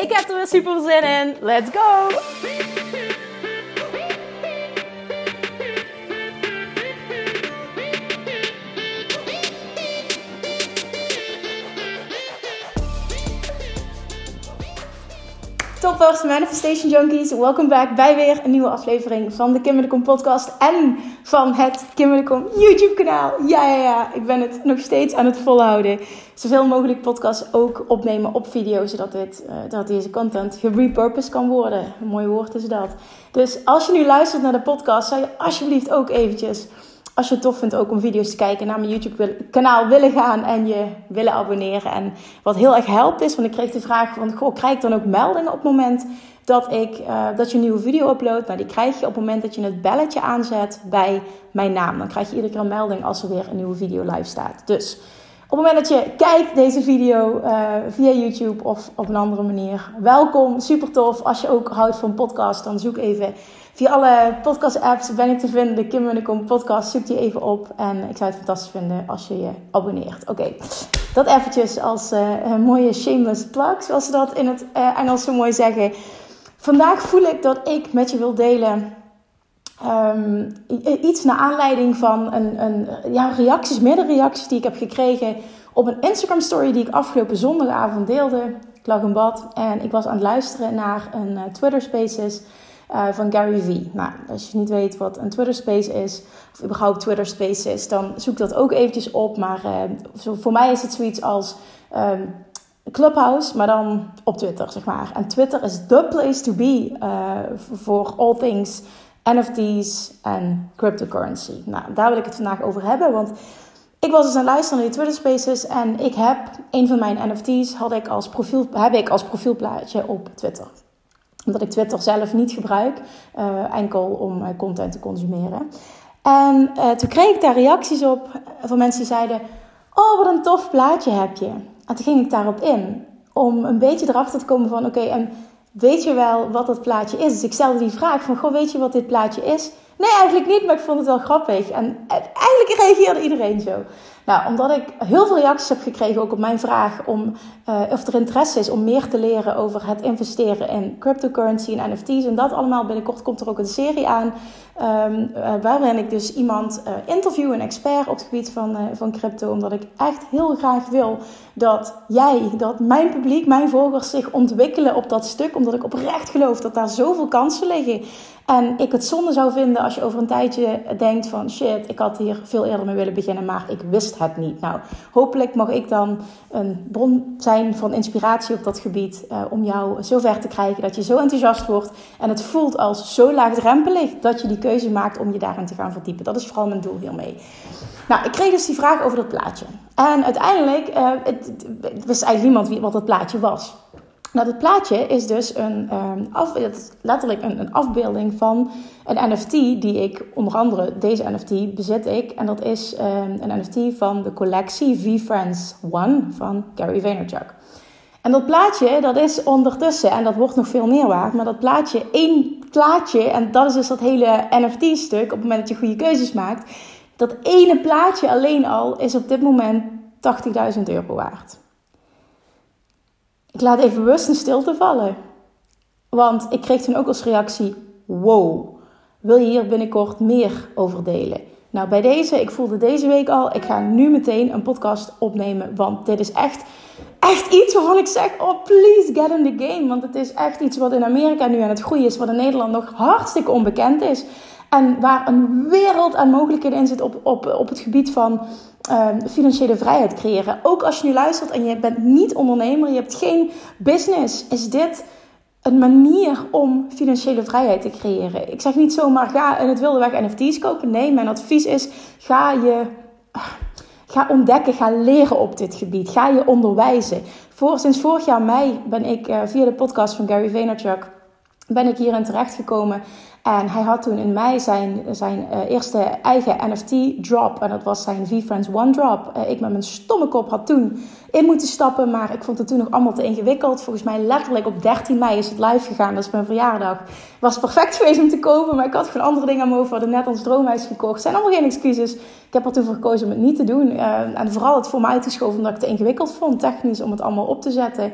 Ik heb er weer super zin in. Let's go! Toppers, Manifestation Junkies, welkom back bij weer een nieuwe aflevering van de Kim podcast en van het Kim YouTube kanaal. Ja, ja, ja, ik ben het nog steeds aan het volhouden. Zoveel mogelijk podcasts ook opnemen op video, zodat dit, uh, dat deze content gerepurposed kan worden. Een mooi woord is dat. Dus als je nu luistert naar de podcast, zou je alsjeblieft ook eventjes als je het tof vindt ook om video's te kijken naar mijn YouTube kanaal willen gaan en je willen abonneren. En wat heel erg helpt is, want ik kreeg de vraag van, goh, krijg ik dan ook meldingen op het moment dat, ik, uh, dat je een nieuwe video uploadt? Nou, die krijg je op het moment dat je het belletje aanzet bij mijn naam. Dan krijg je iedere keer een melding als er weer een nieuwe video live staat. Dus op het moment dat je kijkt deze video uh, via YouTube of op een andere manier, welkom, super tof. Als je ook houdt van podcast, dan zoek even Via alle podcast-apps ben ik te vinden. De Kim Munnekom podcast. Zoek die even op. En ik zou het fantastisch vinden als je je abonneert. Oké, dat eventjes als een mooie shameless plug. Zoals ze dat in het uh, Engels zo mooi zeggen. Vandaag voel ik dat ik met je wil delen... Um, iets naar aanleiding van een, een, ja, reacties, middenreacties die ik heb gekregen op een Instagram story die ik afgelopen zondagavond deelde. Ik lag in bad en ik was aan het luisteren naar een uh, Twitter Spaces uh, van Gary Vee. Nou, als je niet weet wat een Twitter Space is, of überhaupt Twitter Space is, dan zoek dat ook eventjes op. Maar uh, voor mij is het zoiets als um, Clubhouse, maar dan op Twitter, zeg maar. En Twitter is the place to be voor uh, all things NFT's en cryptocurrency. Nou, daar wil ik het vandaag over hebben, want ik was dus aan het luisteren naar die Twitter Spaces en ik heb een van mijn NFT's had ik als profiel, heb ik als profielplaatje op Twitter omdat ik Twitter zelf niet gebruik, uh, enkel om uh, content te consumeren. En uh, toen kreeg ik daar reacties op van mensen die zeiden: Oh, wat een tof plaatje heb je. En toen ging ik daarop in om een beetje erachter te komen van: Oké, en weet je wel wat dat plaatje is? Dus ik stelde die vraag van: Goh, weet je wat dit plaatje is? Nee, eigenlijk niet, maar ik vond het wel grappig. En eigenlijk reageerde iedereen zo. Nou, omdat ik heel veel reacties heb gekregen ook op mijn vraag om uh, of er interesse is om meer te leren over het investeren in cryptocurrency en NFT's en dat allemaal. Binnenkort komt er ook een serie aan um, uh, waarin ik dus iemand uh, interview, een expert op het gebied van, van crypto, omdat ik echt heel graag wil dat jij, dat mijn publiek, mijn volgers zich ontwikkelen op dat stuk, omdat ik oprecht geloof dat daar zoveel kansen liggen. En ik het zonde zou vinden als je over een tijdje denkt van shit, ik had hier veel eerder mee willen beginnen, maar ik wist niet. Nou, hopelijk mag ik dan een bron zijn van inspiratie op dat gebied uh, om jou zo ver te krijgen dat je zo enthousiast wordt en het voelt als zo laagdrempelig dat je die keuze maakt om je daarin te gaan verdiepen. Dat is vooral mijn doel hiermee. Nou, ik kreeg dus die vraag over dat plaatje. En uiteindelijk uh, het, wist eigenlijk niemand wat dat plaatje was. Nou, het plaatje is dus een, um, af, letterlijk een, een, afbeelding van een NFT die ik, onder andere deze NFT bezit ik. En dat is um, een NFT van de collectie V-Friends One van Gary Vaynerchuk. En dat plaatje, dat is ondertussen, en dat wordt nog veel meer waard, maar dat plaatje, één plaatje, en dat is dus dat hele NFT-stuk, op het moment dat je goede keuzes maakt, dat ene plaatje alleen al is op dit moment 80.000 euro waard. Ik laat even bewust een stilte vallen. Want ik kreeg toen ook als reactie: wow, wil je hier binnenkort meer over delen? Nou, bij deze, ik voelde deze week al, ik ga nu meteen een podcast opnemen. Want dit is echt, echt iets waarvan ik zeg: oh, please get in the game. Want het is echt iets wat in Amerika nu aan het groeien is, wat in Nederland nog hartstikke onbekend is. En waar een wereld aan mogelijkheden in zit op, op, op het gebied van um, financiële vrijheid creëren. Ook als je nu luistert en je bent niet ondernemer, je hebt geen business, is dit een manier om financiële vrijheid te creëren. Ik zeg niet zomaar ga in het wilde weg NFT's kopen. Nee, mijn advies is ga je Ga ontdekken, ga leren op dit gebied. Ga je onderwijzen. Voor, sinds vorig jaar mei ben ik uh, via de podcast van Gary Vaynerchuk ben ik hierin terechtgekomen. En hij had toen in mei zijn, zijn uh, eerste eigen NFT-drop. En dat was zijn V-Friends One Drop. Uh, ik met mijn stomme kop had toen in moeten stappen. Maar ik vond het toen nog allemaal te ingewikkeld. Volgens mij letterlijk op 13 mei is het live gegaan. Dat is mijn verjaardag. Was perfect geweest om te kopen. Maar ik had gewoon andere dingen aan over. We hadden net ons droomhuis gekocht. zijn allemaal geen excuses. Ik heb er toen voor gekozen om het niet te doen. Uh, en vooral het voor mij uitgeschoven omdat ik het te ingewikkeld vond. Technisch om het allemaal op te zetten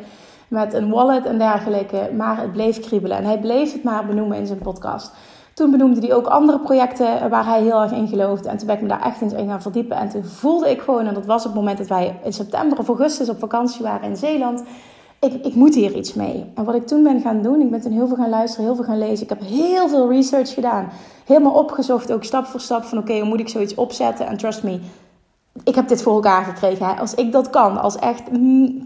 met een wallet en dergelijke. Maar het bleef kriebelen. En hij bleef het maar benoemen in zijn podcast. Toen benoemde hij ook andere projecten waar hij heel erg in geloofde. En toen ben ik me daar echt eens in gaan verdiepen. En toen voelde ik gewoon, en dat was het moment dat wij in september of augustus op vakantie waren in Zeeland. Ik, ik moet hier iets mee. En wat ik toen ben gaan doen, ik ben toen heel veel gaan luisteren, heel veel gaan lezen. Ik heb heel veel research gedaan. Helemaal opgezocht, ook stap voor stap van oké, hoe moet ik zoiets opzetten? En trust me, ik heb dit voor elkaar gekregen. Hè? Als ik dat kan, als echt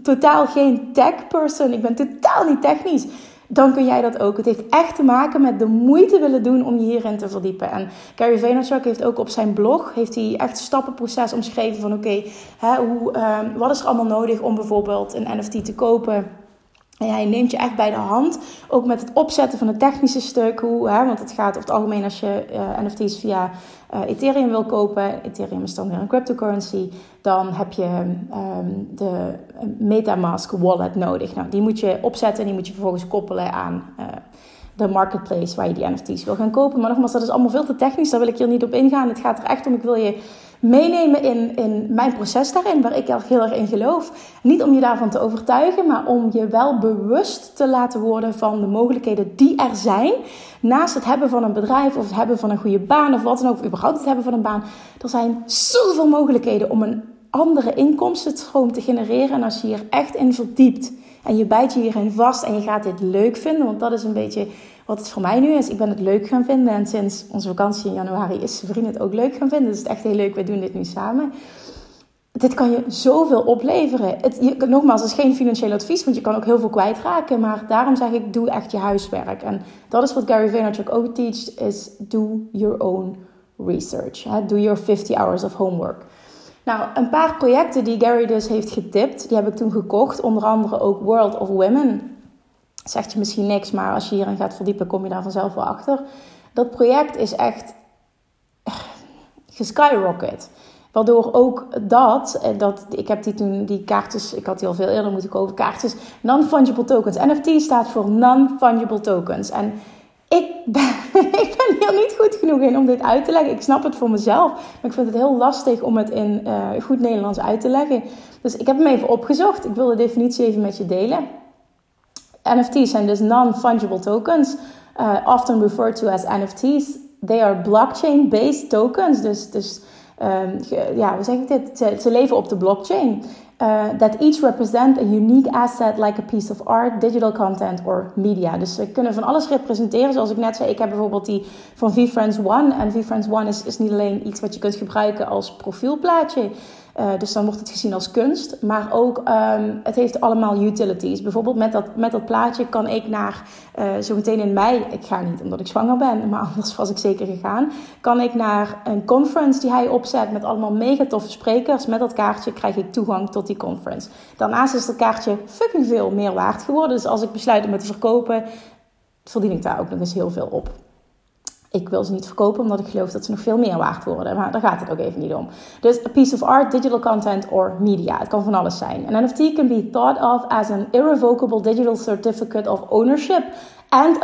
totaal geen tech person, ik ben totaal niet technisch, dan kun jij dat ook. Het heeft echt te maken met de moeite willen doen om je hierin te verdiepen. En Gary Vaynerchuk heeft ook op zijn blog heeft hij echt stappenproces omschreven van oké, okay, uh, wat is er allemaal nodig om bijvoorbeeld een NFT te kopen? En hij neemt je echt bij de hand, ook met het opzetten van het technische stuk. Hoe, hè, want het gaat over het algemeen als je uh, NFT's via uh, Ethereum wil kopen. Ethereum is dan weer een cryptocurrency. Dan heb je um, de MetaMask wallet nodig. Nou, die moet je opzetten en die moet je vervolgens koppelen aan uh, de marketplace waar je die NFT's wil gaan kopen. Maar nogmaals, dat is allemaal veel te technisch. Daar wil ik hier niet op ingaan. Het gaat er echt om, ik wil je meenemen in, in mijn proces daarin, waar ik heel erg in geloof. Niet om je daarvan te overtuigen, maar om je wel bewust te laten worden van de mogelijkheden die er zijn. Naast het hebben van een bedrijf of het hebben van een goede baan of wat dan ook, of überhaupt het hebben van een baan. Er zijn zoveel mogelijkheden om een andere inkomstenstroom te genereren. En als je hier echt in verdiept en je bijt je hierin vast en je gaat dit leuk vinden, want dat is een beetje wat het voor mij nu is. Ik ben het leuk gaan vinden en sinds onze vakantie in januari is zijn vriend het ook leuk gaan vinden. Dus het is echt heel leuk, wij doen dit nu samen. Dit kan je zoveel opleveren. Het, je, nogmaals, het is geen financieel advies, want je kan ook heel veel kwijtraken. Maar daarom zeg ik, doe echt je huiswerk. En dat is wat Gary Vaynerchuk ook teacht, is do your own research. Do your 50 hours of homework. Nou, een paar projecten die Gary dus heeft getipt, die heb ik toen gekocht. Onder andere ook World of Women. Zegt je misschien niks, maar als je hierin gaat verdiepen, kom je daar vanzelf wel achter. Dat project is echt geskyrocket. Waardoor ook dat, eh, dat, ik heb die toen, die kaartjes, ik had die al veel eerder moeten kopen, kaartjes, non-fungible tokens. NFT staat voor non-fungible tokens. En ik ben, ik hier niet goed genoeg in om dit uit te leggen. Ik snap het voor mezelf, maar ik vind het heel lastig om het in uh, goed Nederlands uit te leggen. Dus ik heb hem even opgezocht. Ik wil de definitie even met je delen. NFT's zijn dus non-fungible tokens, uh, often referred to as NFT's. They are blockchain-based tokens. Dus, dus um, ja, hoe zeg dit? Ze, ze leven op de blockchain. Uh, that each represent a unique asset like a piece of art, digital content or media. Dus ze kunnen van alles representeren. Zoals ik net zei, ik heb bijvoorbeeld die van VFriends One. En VFriends One is, is niet alleen iets wat je kunt gebruiken als profielplaatje. Uh, dus dan wordt het gezien als kunst. Maar ook, um, het heeft allemaal utilities. Bijvoorbeeld met dat, met dat plaatje kan ik naar, uh, zo meteen in mei, ik ga niet omdat ik zwanger ben, maar anders was ik zeker gegaan. Kan ik naar een conference die hij opzet met allemaal mega toffe sprekers. Met dat kaartje krijg ik toegang tot die conference. Daarnaast is dat kaartje fucking veel meer waard geworden. Dus als ik besluit om te verkopen, verdien ik daar ook nog eens heel veel op. Ik wil ze niet verkopen omdat ik geloof dat ze nog veel meer waard worden. Maar daar gaat het ook even niet om. Dus a piece of art, digital content or media. Het kan van alles zijn. An NFT can be thought of as an irrevocable digital certificate of ownership and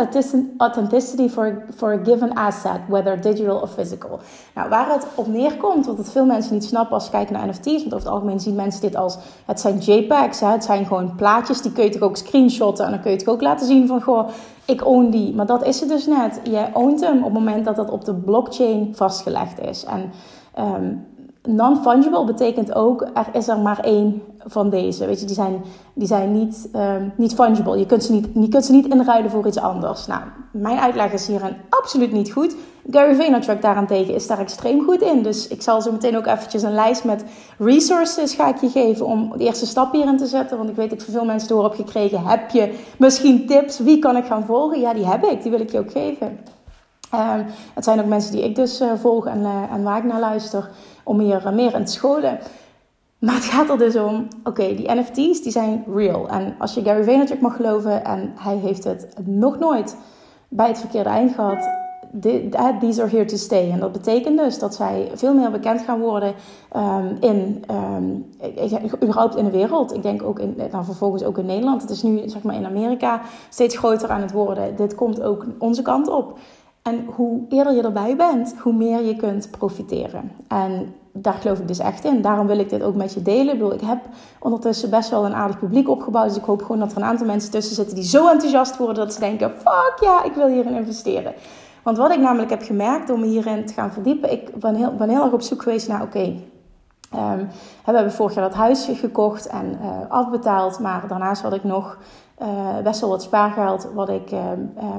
authenticity for, for a given asset, whether digital or physical. Nou, waar het op neerkomt, wat het veel mensen niet snappen als ze kijken naar NFT's, want over het algemeen zien mensen dit als, het zijn JPEGs, hè, het zijn gewoon plaatjes, die kun je toch ook screenshotten en dan kun je het ook laten zien van, goh, ik own die. Maar dat is het dus net. Jij ownt hem op het moment dat dat op de blockchain vastgelegd is. En um, non-fungible betekent ook, er is er maar één van deze. Weet je, die zijn, die zijn niet, um, niet fungible. Je kunt, ze niet, je kunt ze niet inruilen voor iets anders. Nou, mijn uitleg is hierin absoluut niet goed. Gary Vaynerchuk daarentegen is daar extreem goed in. Dus ik zal zo meteen ook eventjes een lijst met resources ga ik je geven om de eerste stap hierin te zetten. Want ik weet dat ik veel mensen door heb gekregen. Heb je misschien tips? Wie kan ik gaan volgen? Ja, die heb ik. Die wil ik je ook geven. Um, het zijn ook mensen die ik dus uh, volg en, uh, en waar ik naar luister om hier meer in te scholen. Maar het gaat er dus om, oké, die NFT's die zijn real. En als je Gary Vaynerchuk mag geloven, en hij heeft het nog nooit bij het verkeerde eind gehad, these are here to stay. En dat betekent dus dat zij veel meer bekend gaan worden um, in, um, überhaupt in de wereld. Ik denk ook in, nou, vervolgens ook in Nederland. Het is nu zeg maar in Amerika steeds groter aan het worden. Dit komt ook onze kant op. En hoe eerder je erbij bent, hoe meer je kunt profiteren. En daar geloof ik dus echt in. Daarom wil ik dit ook met je delen. Ik, bedoel, ik heb ondertussen best wel een aardig publiek opgebouwd. Dus ik hoop gewoon dat er een aantal mensen tussen zitten die zo enthousiast worden dat ze denken: fuck ja, ik wil hierin investeren. Want wat ik namelijk heb gemerkt door me hierin te gaan verdiepen, ik ben heel, ben erg op zoek geweest naar: oké, ehm, we hebben vorig jaar dat huisje gekocht en uh, afbetaald. Maar daarnaast had ik nog uh, best wel wat spaargeld wat ik, uh,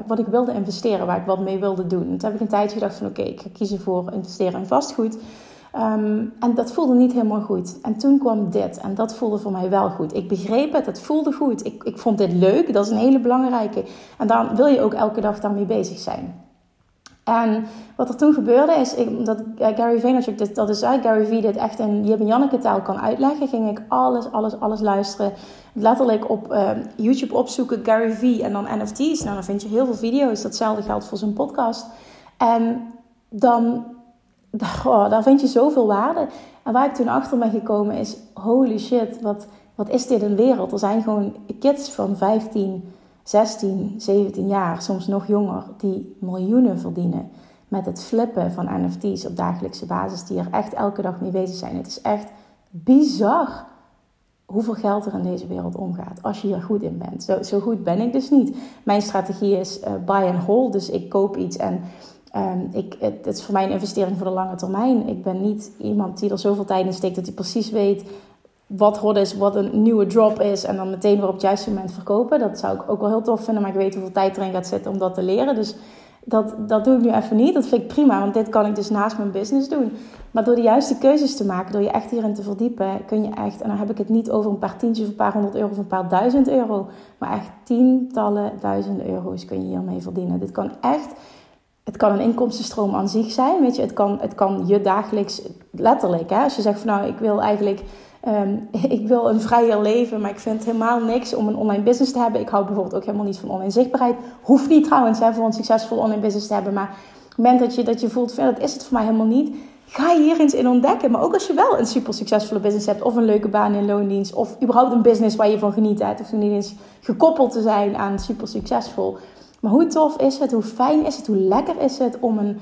wat ik wilde investeren, waar ik wat mee wilde doen. En toen heb ik een tijdje gedacht van oké, ik ga kiezen voor investeren in vastgoed. Um, en dat voelde niet helemaal goed. En toen kwam dit. En dat voelde voor mij wel goed. Ik begreep het, het voelde goed. Ik, ik vond dit leuk, dat is een hele belangrijke. En dan wil je ook elke dag daarmee bezig zijn. En wat er toen gebeurde is, ik, dat Gary Vaynerchuk, dat is uit Gary V dit echt in Jip en Janneke taal kan uitleggen, ging ik alles, alles, alles luisteren. Letterlijk op uh, YouTube opzoeken, Gary V en dan NFT's. Nou, dan vind je heel veel video's. Datzelfde geldt voor zijn podcast. En dan, oh, daar vind je zoveel waarde. En waar ik toen achter ben gekomen is, holy shit, wat, wat is dit een wereld? Er zijn gewoon kids van 15 16, 17 jaar, soms nog jonger, die miljoenen verdienen met het flippen van NFT's op dagelijkse basis, die er echt elke dag mee bezig zijn. Het is echt bizar hoeveel geld er in deze wereld omgaat als je hier goed in bent. Zo, zo goed ben ik dus niet. Mijn strategie is uh, buy and hold, dus ik koop iets en um, ik, het, het, is voor mij een investering voor de lange termijn. Ik ben niet iemand die er zoveel tijd in steekt dat hij precies weet wat hot is, wat een nieuwe drop is. En dan meteen weer op het juiste moment verkopen. Dat zou ik ook wel heel tof vinden. Maar ik weet hoeveel tijd erin gaat zitten om dat te leren. Dus dat, dat doe ik nu even niet. Dat vind ik prima. Want dit kan ik dus naast mijn business doen. Maar door de juiste keuzes te maken, door je echt hierin te verdiepen, kun je echt, en dan heb ik het niet over een paar tientjes of een paar honderd euro of een paar duizend euro, maar echt tientallen duizenden euro's kun je hiermee verdienen. Dit kan echt, het kan een inkomstenstroom aan zich zijn, weet je, het kan, het kan je dagelijks, letterlijk, hè, als je zegt van nou, ik wil eigenlijk Ehm, ik wil een vrijer leven, maar ik vind helemaal niks om een online business te hebben. Ik hou bijvoorbeeld ook helemaal niet van online zichtbaarheid. Hoeft niet trouwens hè, voor een succesvol online business te hebben. Maar op het moment dat je, dat je voelt, dat is het voor mij helemaal niet. Ga je hier eens in ontdekken. Maar ook als je wel een super succesvolle business hebt, of een leuke baan in loondienst, of überhaupt een business waar je van geniet. Het hoeft niet eens gekoppeld te zijn aan super succesvol. Maar hoe tof is het, hoe fijn is het, hoe lekker is het om een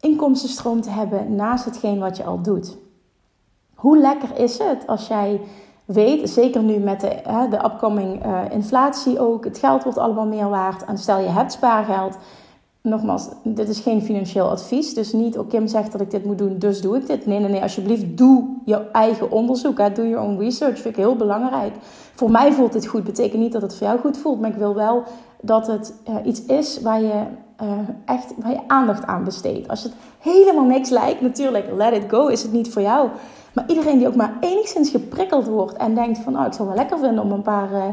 inkomstenstroom te hebben naast hetgeen wat je al doet. Hoe lekker is het als jij weet, zeker nu met de, hè, de upcoming uh, inflatie ook, het geld wordt allemaal meer waard. En stel je hebt spaargeld. Nogmaals, dit is geen financieel advies. Dus niet, oh Kim zegt dat ik dit moet doen, dus doe ik dit. Nee, nee, nee, alsjeblieft, doe je eigen onderzoek. Hè. Doe je own research, vind ik heel belangrijk. Voor mij voelt het goed, betekent niet dat het voor jou goed voelt. Maar ik wil wel dat het uh, iets is waar je uh, echt waar je aandacht aan besteedt. Als het helemaal niks lijkt, natuurlijk, let it go, is het niet voor jou. Maar iedereen die ook maar enigszins geprikkeld wordt en denkt van, oh, ik zou wel lekker vinden om een paar uh,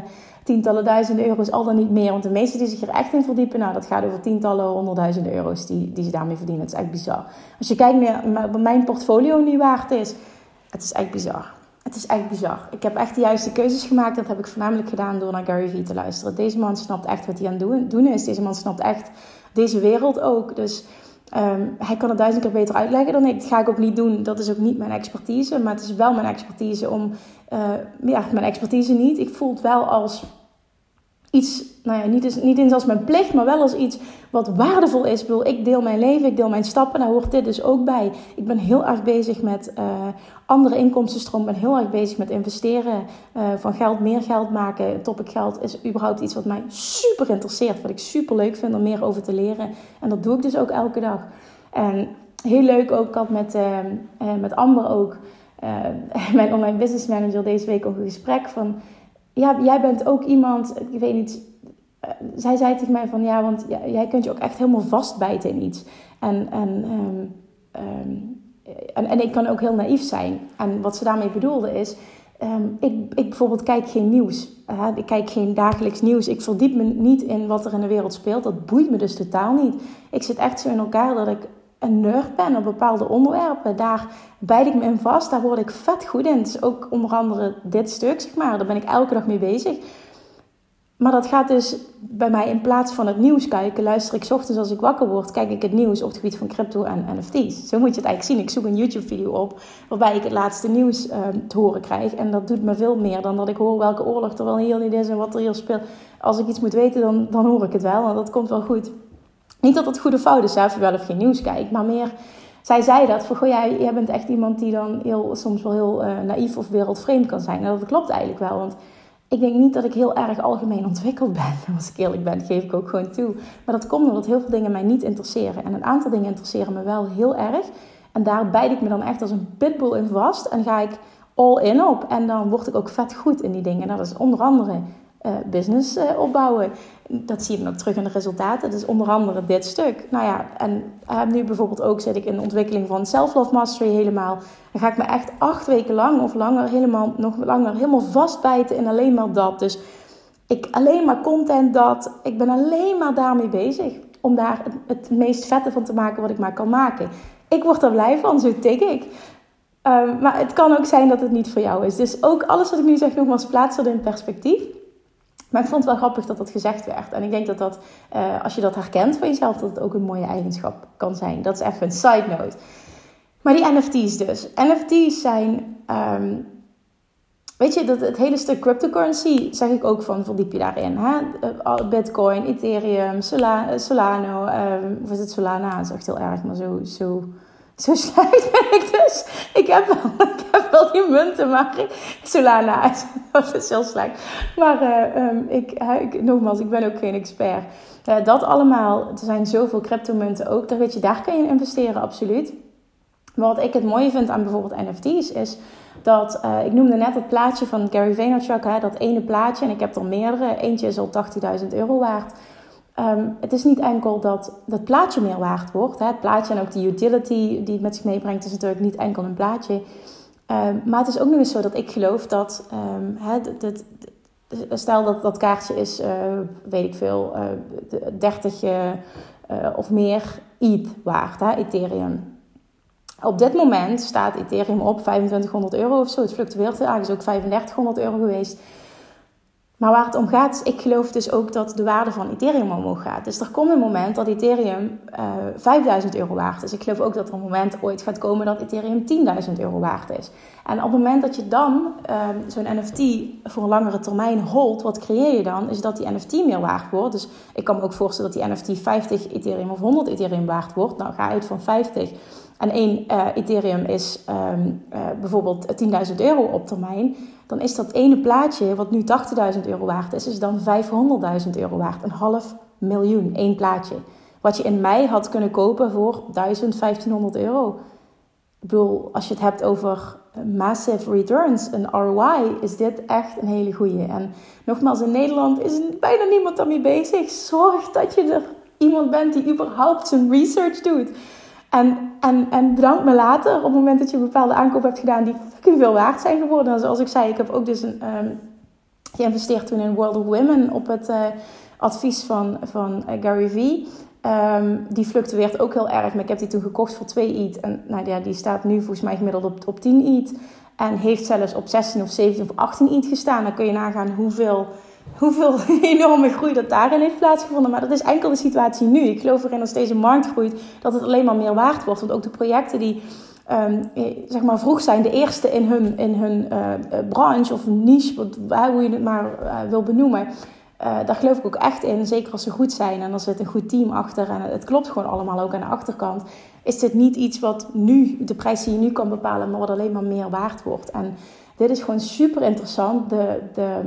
tientallen duizenden euro's, al dan niet meer. Want de meesten die zich er echt in verdiepen, nou, dat gaat over tientallen, honderdduizenden euro's die, die ze daarmee verdienen. Het is echt bizar. Als je kijkt naar wat mijn portfolio nu waard is, het is echt bizar. Het is echt bizar. Ik heb echt de juiste keuzes gemaakt. Dat heb ik voornamelijk gedaan door naar Gary Vee te luisteren. Deze man snapt echt wat hij aan het doen is. Deze man snapt echt deze wereld ook. Dus Ehm, hij kan het duizend keer beter uitleggen dan ik. Dat ga ik ook niet doen. Dat is ook niet mijn expertise. Maar het is wel mijn expertise om... Uh, ja, mijn expertise niet. Ik voel het wel als iets, nou ja, niet, eens, niet eens als mijn plicht, maar wel als iets wat waardevol is. Ik bedoel, ik deel mijn leven, ik deel mijn stappen, daar hoort dit dus ook bij. Ik ben heel erg bezig met uh, andere inkomstenstroom, ben heel erg bezig met investeren uh, van geld, meer geld maken. Topic geld is überhaupt iets wat mij super interesseert, wat ik super leuk vind om meer over te leren. En dat doe ik dus ook elke dag. En heel leuk ook, ik had met, uh, met Amber ook, mijn online business manager, deze week ook een gesprek van ja, jij bent ook iemand, ik weet niet, uh, zij zei tegen mij van ja, want jij kunt je ook echt helemaal vastbijten in iets. En, en, um, um, en, en, ik kan ook heel naïef zijn. En wat ze daarmee bedoelde is, um, ik, ik bijvoorbeeld kijk geen nieuws. Ik kijk geen dagelijks nieuws. Ik verdiep me niet in wat er in de wereld speelt. Dat boeit me dus totaal niet. Ik zit echt zo in elkaar dat ik een nerd ben op bepaalde onderwerpen. Daar bijt ik me in vast. Daar word ik vet goed in. Is ook onder andere dit stuk, zeg maar. Daar ben ik elke dag mee bezig. Maar dat gaat dus bij mij in plaats van het nieuws kijken, luister ik ochtends als ik wakker word, kijk ik het nieuws op het gebied van crypto en NFT's. Zo moet je het eigenlijk zien. Ik zoek een YouTube-video op waarbij ik het laatste nieuws uh, te horen krijg. En dat doet me veel meer dan dat ik hoor welke oorlog er wel heel niet is en wat er hier speelt. Als ik iets moet weten, dan, dan hoor ik het wel en dat komt wel goed. Niet dat het goede fout is, zelf je wel of geen nieuws kijkt, maar meer zij zei dat, van goh, jij, jij bent echt iemand die dan heel, soms wel heel uh, naïef of wereldvreemd kan zijn. En dat klopt eigenlijk wel, want ik denk niet dat ik heel erg algemeen ontwikkeld ben. Als ik eerlijk ben, geef ik ook gewoon toe. Maar dat komt omdat heel veel dingen mij niet interesseren. En een aantal dingen interesseren me wel heel erg. En daar bijt ik me dan echt als een pitbull in vast. En ga ik all in op. En dan word ik ook vet goed in die dingen. Nou, dat is onder andere business uh, opbouwen. Dat zie je dan ook terug in de resultaten. Dus onder andere dit stuk. Nou ja, en uh, nu bijvoorbeeld ook zit ik in de ontwikkeling van Self-Love Mastery helemaal. Dan ga ik me echt acht weken lang of langer, helemaal, nog langer, helemaal vastbijten in alleen maar dat. Dus ik alleen maar content dat. Ik ben alleen maar daarmee bezig. Om daar het, meest vette van te maken wat ik maar kan maken. Ik word er blij van, zo tik ik. Um, maar het kan ook zijn dat het niet voor jou is. Dus ook alles wat ik nu zeg, nogmaals, plaats dat in perspectief. Maar ik vond het wel grappig dat dat gezegd werd. En ik denk dat dat, uh, als je dat herkent van jezelf, dat het ook een mooie eigenschap kan zijn. Dat is even een side note. Maar die NFT's dus. NFT's zijn, um, weet je, dat, het hele stuk cryptocurrency zeg ik ook van, verdiep je daarin. Hè? Eh, Bitcoin, Ethereum, Solano, um, of is het Solana? Dat is echt heel erg, maar zo, zo zo slecht ben ik dus. Ik heb wel, ik heb wel die munten, maar Solana is, dat is heel slecht. Maar uh, ik, ik, nogmaals, ik ben ook geen expert. Uh, dat allemaal, er zijn zoveel cryptomunten ook. Daar, weet je, daar kan je in investeren, absoluut. Maar wat ik het mooie vind aan bijvoorbeeld NFT's is dat, uh, ik noemde net het plaatje van Gary Vaynerchuk, hè, dat ene plaatje. En ik heb er meerdere. Eentje is al 80.000 euro waard. Um, het is niet enkel dat dat plaatje meer waard wordt. Hè. Het plaatje en ook de utility die het met zich meebrengt, is natuurlijk niet enkel een plaatje. Um, maar het is ook nog eens zo dat ik geloof dat, um, hè, stel dat dat kaartje is, uh, weet ik veel, uh, 30 uh, of meer ETH waard, hè, Ethereum. Op dit moment staat Ethereum op 2500 euro of zo. Het fluctueert eigenlijk, is ook 3500 euro geweest. Maar waar het om gaat is, ik geloof dus ook dat de waarde van Ethereum omhoog gaat. Dus er komt een moment dat Ethereum uh, eh, 5000 euro waard is. Ik geloof ook dat er een moment ooit gaat komen dat Ethereum 10.000 euro waard is. En op het moment dat je dan uh, zo'n NFT voor een langere termijn holdt, wat creëer je dan? Is dat die NFT meer waard wordt. Dus ik kan me ook voorstellen dat die NFT 50 Ethereum of 100 Ethereum waard wordt. Nou, ga uit van 50. En één uh, Ethereum is um, bijvoorbeeld 10.000 euro op termijn dan is dat ene plaatje, wat nu 80.000 euro waard is, is dan 500.000 euro waard. Een half miljoen, één plaatje. Wat je in mei had kunnen kopen voor 1000, 1500 euro. Ik bedoel, als je het hebt over massive returns, een ROI, is dit echt een hele goede. En nogmaals, in Nederland is bijna niemand daarmee bezig. Zorg dat je er iemand bent die überhaupt zijn research doet. En, en, en bedank me later op het moment dat je een bepaalde aankoop hebt gedaan die fucking veel waard zijn geworden. En zoals ik zei, ik heb ook dus een, um, geïnvesteerd toen in World of Women op het uh, advies van, van uh, Gary Vee. Um, die fluctueert ook heel erg, maar ik heb die toen gekocht voor 2 ETH. En nou ja, die staat nu volgens mij gemiddeld op, op 10 ETH. En heeft zelfs op 16 of 17 of 18 ETH gestaan. Dan kun je nagaan hoeveel hoeveel enorme groei dat daarin heeft plaatsgevonden. Maar dat is enkel de situatie nu. Ik geloof erin als deze markt groeit, dat het alleen maar meer waard wordt. Want ook de projecten die um, zeg maar vroeg zijn, de eerste in hun, in hun uh, branche of niche, wat, hoe je het maar wil benoemen. Daar geloof ik ook echt in, zeker als ze goed zijn en er zit een goed team achter en het klopt gewoon allemaal ook aan de achterkant. Is dit niet iets wat nu, de prijs die je nu kan bepalen, maar wat alleen maar meer waard wordt? En dit is gewoon super interessant. De, de,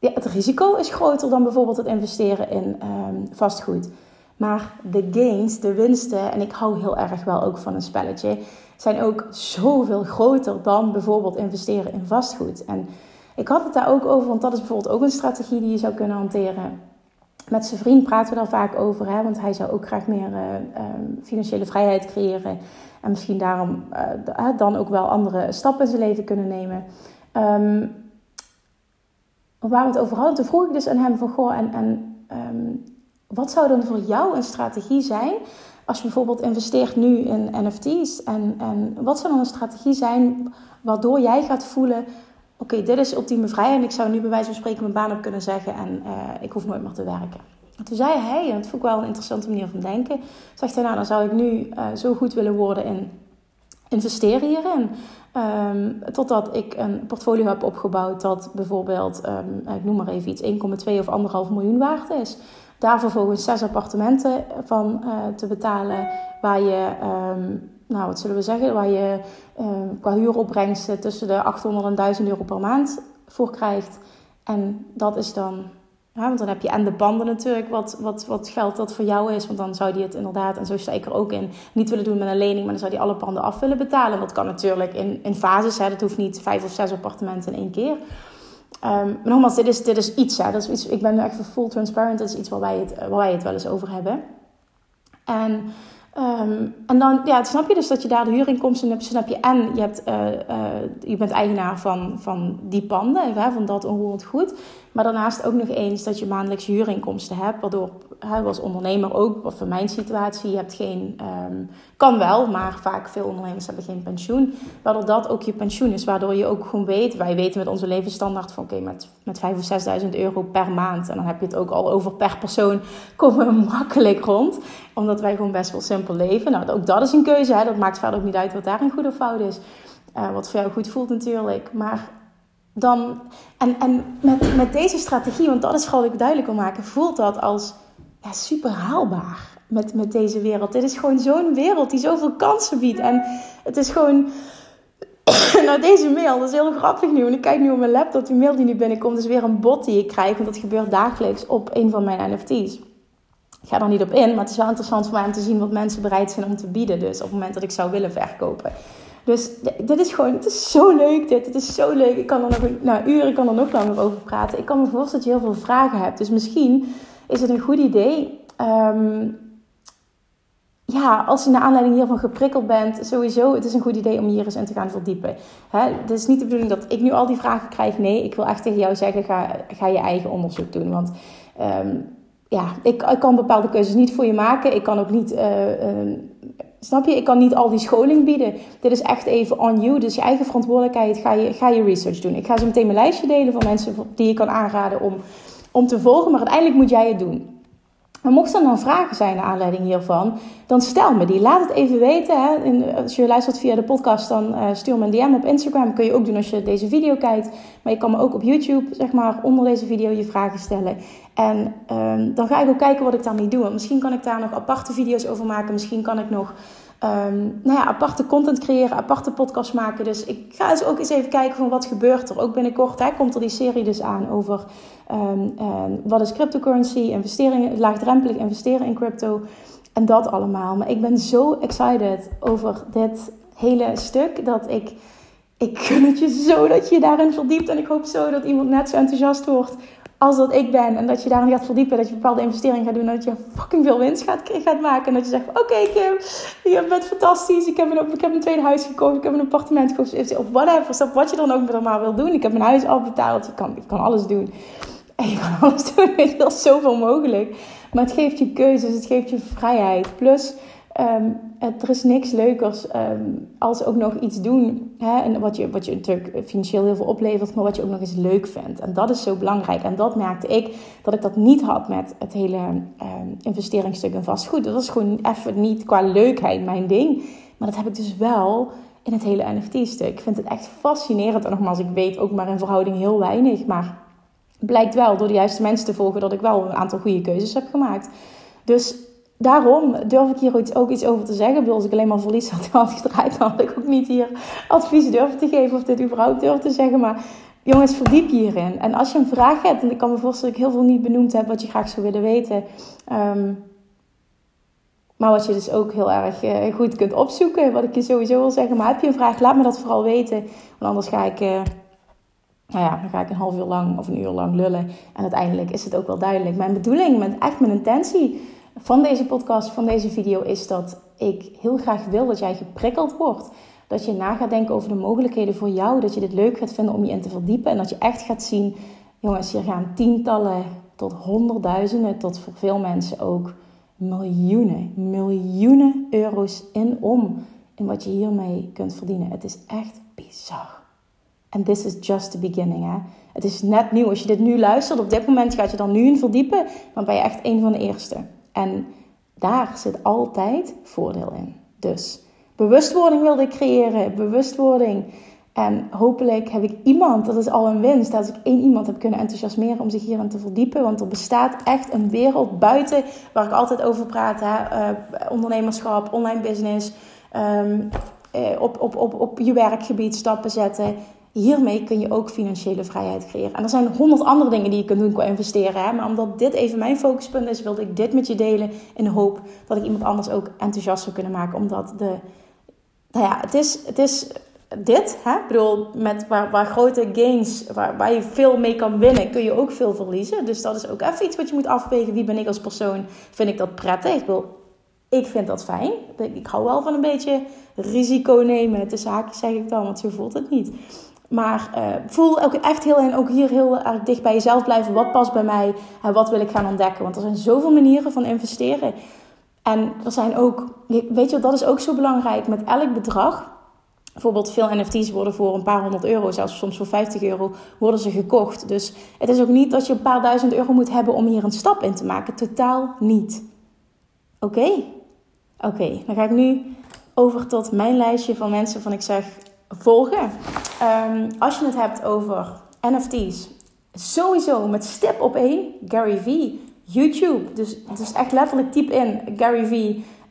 ja, het risico is groter dan bijvoorbeeld het investeren in um, vastgoed. Maar de gains, de winsten, en ik hou heel erg wel ook van een spelletje, zijn ook zoveel groter dan bijvoorbeeld investeren in vastgoed. En ik had het daar ook over, want dat is bijvoorbeeld ook een strategie die je zou kunnen hanteren. Met zijn vriend praten we daar vaak over, hè, want hij zou ook graag meer uh, um, financiële vrijheid creëren. En misschien daarom uh, dan ook wel andere stappen in zijn leven kunnen nemen. Um, waar we het over hadden, toen vroeg ik dus aan hem van, goh, en, en um, wat zou dan voor jou een strategie zijn als je bijvoorbeeld investeert nu in NFT's en, en wat zou dan een strategie zijn waardoor jij gaat voelen: oké, dit is ultieme vrijheid en ik zou nu bij wijze van spreken mijn baan op kunnen zeggen en uh, ik hoef nooit meer te werken. En toen zei hij, en dat vond ik wel een interessante manier van denken, zegt hij: Nou, dan zou ik nu uh, zo goed willen worden in investeren hierin. Um, totdat ik een portfolio heb opgebouwd dat bijvoorbeeld, um, ik noem maar even iets, 1,2 of 1,5 miljoen waard is. Daar vervolgens zes appartementen van uh, te betalen, waar je, um, nou wat zullen we zeggen, waar je qua huuropbrengsten tussen de 800 en 1000 euro per maand voor krijgt. En dat is dan ja, want dan heb je en de banden natuurlijk, wat, wat, wat geld dat voor jou is. Want dan zou die het inderdaad, en zo sta ik er ook in, niet willen doen met een lening, maar dan zou die alle panden af willen betalen. Dat kan natuurlijk in, in fases, hè. dat hoeft niet vijf of zes appartementen in één keer. Um, maar nogmaals, dit is, dit is iets, hè. Dat is iets, ik ben nu echt full transparent, dat is iets waar wij het, waar wij het wel eens over hebben. En Um, en dan ja, snap je dus dat je daar de huurinkomsten hebt. Snap je en je, hebt, uh, uh, je bent eigenaar van, van die panden, hè, van dat onroerend goed. Maar daarnaast ook nog eens dat je maandelijks huurinkomsten hebt. Waardoor hè, als ondernemer ook, of in mijn situatie, je hebt geen, um, kan wel, maar vaak veel ondernemers hebben geen pensioen. Waardoor dat ook je pensioen is. Waardoor je ook gewoon weet, wij weten met onze levensstandaard van oké, met, met 5.000 of 6.000 euro per maand. En dan heb je het ook al over per persoon, komen we makkelijk rond. Omdat wij gewoon best wel simpel leven. Nou, ook dat is een keuze. Hè. Dat maakt verder ook niet uit wat daar een goede fout is. Uh, wat voor jou goed voelt natuurlijk. Maar dan, en, en met, met deze strategie, want dat is vooral ik duidelijk wil maken, voelt dat als ja, super haalbaar met, met deze wereld. Dit is gewoon zo'n wereld die zoveel kansen biedt. En het is gewoon. nou, deze mail, dat is heel grappig nu. Want ik kijk nu op mijn laptop, die mail die nu binnenkomt, is weer een bot die ik krijg. Want dat gebeurt dagelijks op een van mijn NFT's. Ik ga er niet op in, maar het is wel interessant voor mij om te zien wat mensen bereid zijn om te bieden. Dus op het moment dat ik zou willen verkopen. Dus dit is gewoon, het is zo leuk dit. Het is zo leuk. Ik kan er nog, nou uren kan er nog langer over praten. Ik kan me voorstellen dat je heel veel vragen hebt. Dus misschien is het een goed idee. Um, ja, als je naar aanleiding hiervan geprikkeld bent, sowieso, het is een goed idee om hier eens in te gaan verdiepen. Het is niet de bedoeling dat ik nu al die vragen krijg. Nee, ik wil echt tegen jou zeggen, ga, ga je eigen onderzoek doen. Want um, ja, ik, ik, kan bepaalde keuzes niet voor je maken. Ik kan ook niet uh, uh, Snap je? Ik kan niet al die scholing bieden. Dit is echt even on you. Dus je eigen verantwoordelijkheid. Ga je, ga je research doen. Ik ga zo meteen mijn lijstje delen van mensen die je kan aanraden om, om te volgen. Maar uiteindelijk moet jij het doen. En mocht er dan vragen zijn naar aanleiding hiervan, dan stel me die. Laat het even weten. Hè. als je luistert via de podcast, dan uh, stuur me een DM op Instagram. kun je ook doen als je deze video kijkt. Maar je kan me ook op YouTube, zeg maar, onder deze video je vragen stellen. En um, dan ga ik ook kijken wat ik daarmee doe. Misschien kan ik daar nog aparte video's over maken. Misschien kan ik nog um, nou ja, aparte content creëren, aparte podcasts maken. Dus ik ga eens ook eens even kijken van wat gebeurt er. Ook binnenkort hè, komt er die serie dus aan over um, wat is cryptocurrency, investeringen, laagdrempelig investeren in crypto. En dat allemaal. Maar ik ben zo excited over dit hele stuk dat ik ik gun het je zo dat je daarin verdiept. En ik hoop zo dat iemand net zo enthousiast wordt als dat ik ben. En dat je daarin gaat verdiepen. Dat je bepaalde investeringen gaat doen. En dat je fucking veel winst gaat, maken. En dat je zegt: Oké, Kim, je bent fantastisch. Ik heb, een, ik heb een tweede huis gekocht. Ik heb een appartement gekocht. Of whatever. Wat je dan ook met maar wil doen. Ik heb mijn huis al betaald. Kan, je kan alles doen. En je kan alles doen. Er is zoveel mogelijk. Maar het geeft je keuzes. Het geeft je vrijheid. Plus Um, er is niks leukers um, als ook nog iets doen. Hè? En wat, je, wat je natuurlijk financieel heel veel oplevert, maar wat je ook nog eens leuk vindt. En dat is zo belangrijk. En dat merkte ik dat ik dat niet had met het hele um, investeringsstuk in vastgoed. Dat was gewoon even niet qua leukheid mijn ding. Maar dat heb ik dus wel in het hele NFT-stuk. Ik vind het echt fascinerend. En nogmaals, ik weet ook maar in verhouding heel weinig. Maar blijkt wel door de juiste mensen te volgen dat ik wel een aantal goede keuzes heb gemaakt. Dus daarom durf ik hier ook iets over te zeggen. Ik als ik alleen maar verlies had, had gedraaid, dan had ik ook niet hier advies durven te geven of dit überhaupt durf te zeggen. Maar jongens, verdiep je hierin. En als je een vraag hebt, en ik kan me voorstellen dat ik heel veel niet benoemd heb wat je graag zou willen weten. Um, maar wat je dus ook heel erg uh, goed kunt opzoeken, wat ik je sowieso wil zeggen. Maar heb je een vraag, laat me dat vooral weten. Want anders ga ik, uh, nou ja, dan ga ik een half uur lang of een uur lang lullen. En uiteindelijk is het ook wel duidelijk. Mijn bedoeling, mijn, echt mijn intentie van deze podcast, van deze video, is dat ik heel graag wil dat jij geprikkeld wordt. Dat je na gaat denken over de mogelijkheden voor jou. Dat je dit leuk gaat vinden om je in te verdiepen. En dat je echt gaat zien, jongens, hier gaan tientallen tot honderdduizenden, tot voor veel mensen ook miljoenen, miljoenen euro's in om in wat je hiermee kunt verdienen. Het is echt bizar. En this is just the beginning. Hè? Het is net nieuw. Als je dit nu luistert, op dit moment gaat je dan nu in verdiepen, dan ben je echt een van de eerste. En daar zit altijd voordeel in. Dus bewustwording wilde ik creëren, bewustwording. En hopelijk heb ik iemand, dat is al een winst, dat ik één iemand heb kunnen enthousiasmeren om zich hierin te verdiepen. Want er bestaat echt een wereld buiten waar ik altijd over praat. Hè? Uh, ondernemerschap, online business, um, op, op, op, op je werkgebied stappen zetten. Hiermee kun je ook financiële vrijheid creëren. En er zijn honderd andere dingen die je kunt doen qua investeren. Hè? Maar omdat dit even mijn focuspunt is, wilde ik dit met je delen. In de hoop dat ik iemand anders ook enthousiast zou kunnen maken. Omdat de. Nou ja, het is, het is dit. Hè? Ik bedoel, met waar, waar grote gains, waar, waar je veel mee kan winnen, kun je ook veel verliezen. Dus dat is ook even iets wat je moet afwegen. Wie ben ik als persoon? Vind ik dat prettig? Ik wil ik vind dat fijn. Ik hou wel van een beetje risico nemen. Is haakjes zeg ik dan, want zo voelt het niet. Maar uh, voel ook echt heel en ook hier heel dicht bij jezelf blijven. Wat past bij mij en wat wil ik gaan ontdekken? Want er zijn zoveel manieren van investeren. En er zijn ook, weet je, dat is ook zo belangrijk. Met elk bedrag, bijvoorbeeld veel NFT's worden voor een paar honderd euro, zelfs soms voor 50 euro, worden ze gekocht. Dus het is ook niet dat je een paar duizend euro moet hebben om hier een stap in te maken. Totaal niet. Oké? Oké, dan ga ik nu over tot mijn lijstje van mensen van ik zeg volgen. Um, als je het hebt over NFT's, sowieso met stip op één Gary V. YouTube. Dus het is echt letterlijk typ in Gary V.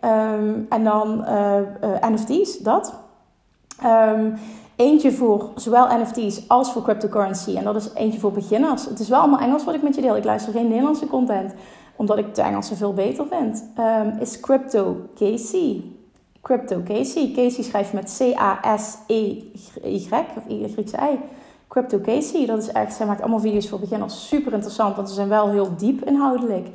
Um, en dan uh, uh, NFT's, dat. Um, eentje voor zowel NFT's als voor cryptocurrency. En dat is eentje voor beginners. Het is wel allemaal Engels wat ik met je deel. Ik luister geen Nederlandse content, omdat ik het Engelse veel beter vind. Is Crypto Casey. Crypto Casey. Casey schrijf je met C-A-S-E-Y of Griekse I. Crypto Casey, dat is echt, zij maakt allemaal video's voor beginners. Super interessant, want ze zijn wel heel diep inhoudelijk.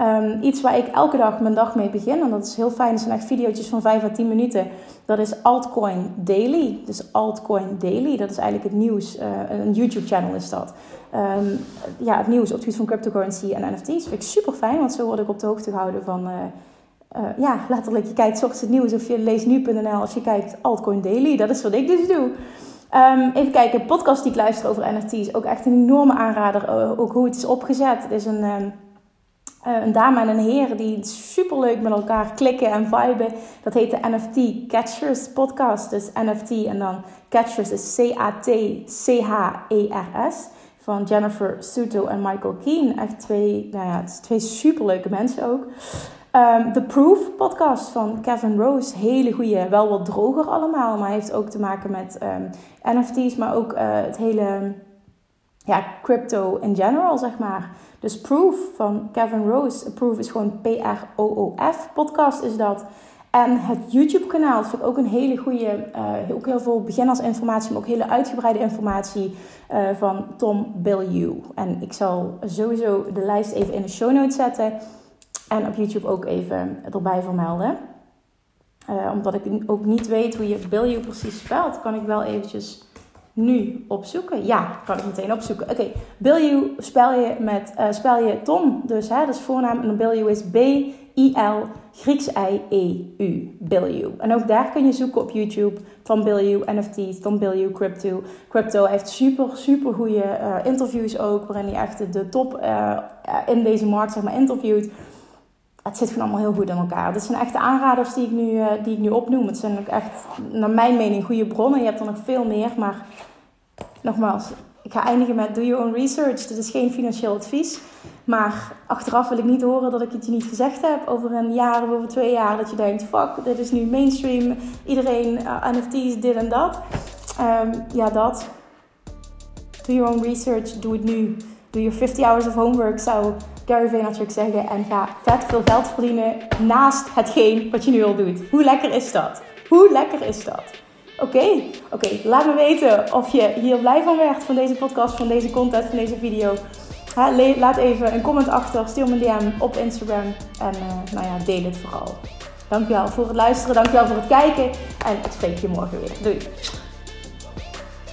Um, iets waar ik elke dag mijn dag mee begin. En dat is heel fijn. Het zijn echt video's van 5 à 10 minuten. Dat is Altcoin Daily. Dus Altcoin Daily. Dat is eigenlijk het nieuws. Uh, een YouTube channel is dat. Um, ja, het nieuws op het gebied van cryptocurrency en NFT's. Dat vind ik super fijn. Want zo word ik op de hoogte gehouden van... Uh, uh, ja, letterlijk, je kijkt ochtends het nieuws of je leest nu.nl of je kijkt Altcoin Daily. Dat is wat ik dus doe. Um, even kijken, podcast die ik luister over NFT's. Ook echt een enorme aanrader. Uh, ook hoe het is opgezet. Het is een, um, uh, een dame en een heer die superleuk met elkaar klikken en viben. Dat heet de NFT Catchers podcast. Dus NFT en dan Catchers is C-A-T-C-H-E-R-S. Van Jennifer Suto en Michael Keen. Echt twee, nou ja, twee superleuke mensen ook. Um, The Proof podcast van Kevin Rose. Hele goede, wel wat droger allemaal. Maar heeft ook te maken met um, NFT's. Maar ook uh, het hele ja, crypto in general, zeg maar. Dus Proof van Kevin Rose. Proof is gewoon P-R-O-O-F. Podcast is dat. En het YouTube-kanaal vind ik ook een hele goede, uh, ook heel veel beginnersinformatie, maar ook hele uitgebreide informatie uh, van Tom Bilyeu. En ik zal sowieso de lijst even in de show notes zetten. En op YouTube ook even erbij vermelden. Uh, omdat ik ook niet weet hoe je Bilyeu precies spelt, kan ik wel eventjes nu opzoeken. Ja, kan ik meteen opzoeken. Oké, okay. Spel je met uh, je Tom, dus hè, dat is voornaam en Bilyeu is B I L Grieks I E U Bilyeu. En ook daar kun je zoeken op YouTube Tom Bilyeu NFT's, Tom Bilyeu Crypto. Crypto heeft super super goede uh, interviews ook waarin hij echt de top in deze markt zeg maar interviewt het zit gewoon allemaal heel goed in elkaar. Dit zijn echte aanraders die ik nu, uh, die ik nu opnoem. Het zijn ook echt, naar mijn mening, goede bronnen. Je hebt er nog veel meer, maar nogmaals, ik ga eindigen met do your own research. Dit is geen financieel advies. Maar achteraf wil ik niet horen dat ik het je niet gezegd heb. Over een jaar of over twee jaar dat je denkt, fuck, dit is nu mainstream. Iedereen, uh, NFT's, dit en dat. Um, ja, dat. Do your own research. Doe het nu. Doe your 50 hours of homework. Zou Gary Vaynerchuk zeggen. En ga vet veel geld verdienen naast hetgeen wat je nu al doet. Hoe lekker is dat? Hoe lekker is dat? Oké, oké. Laat me weten of je hier blij van werd van deze podcast, van deze content, van deze video. Laat even een comment achter, stuur me een DM op Instagram en uh, nou ja, deel het vooral. Dankjewel voor het luisteren, dankjewel voor het kijken en ik spreek je morgen weer. Doei!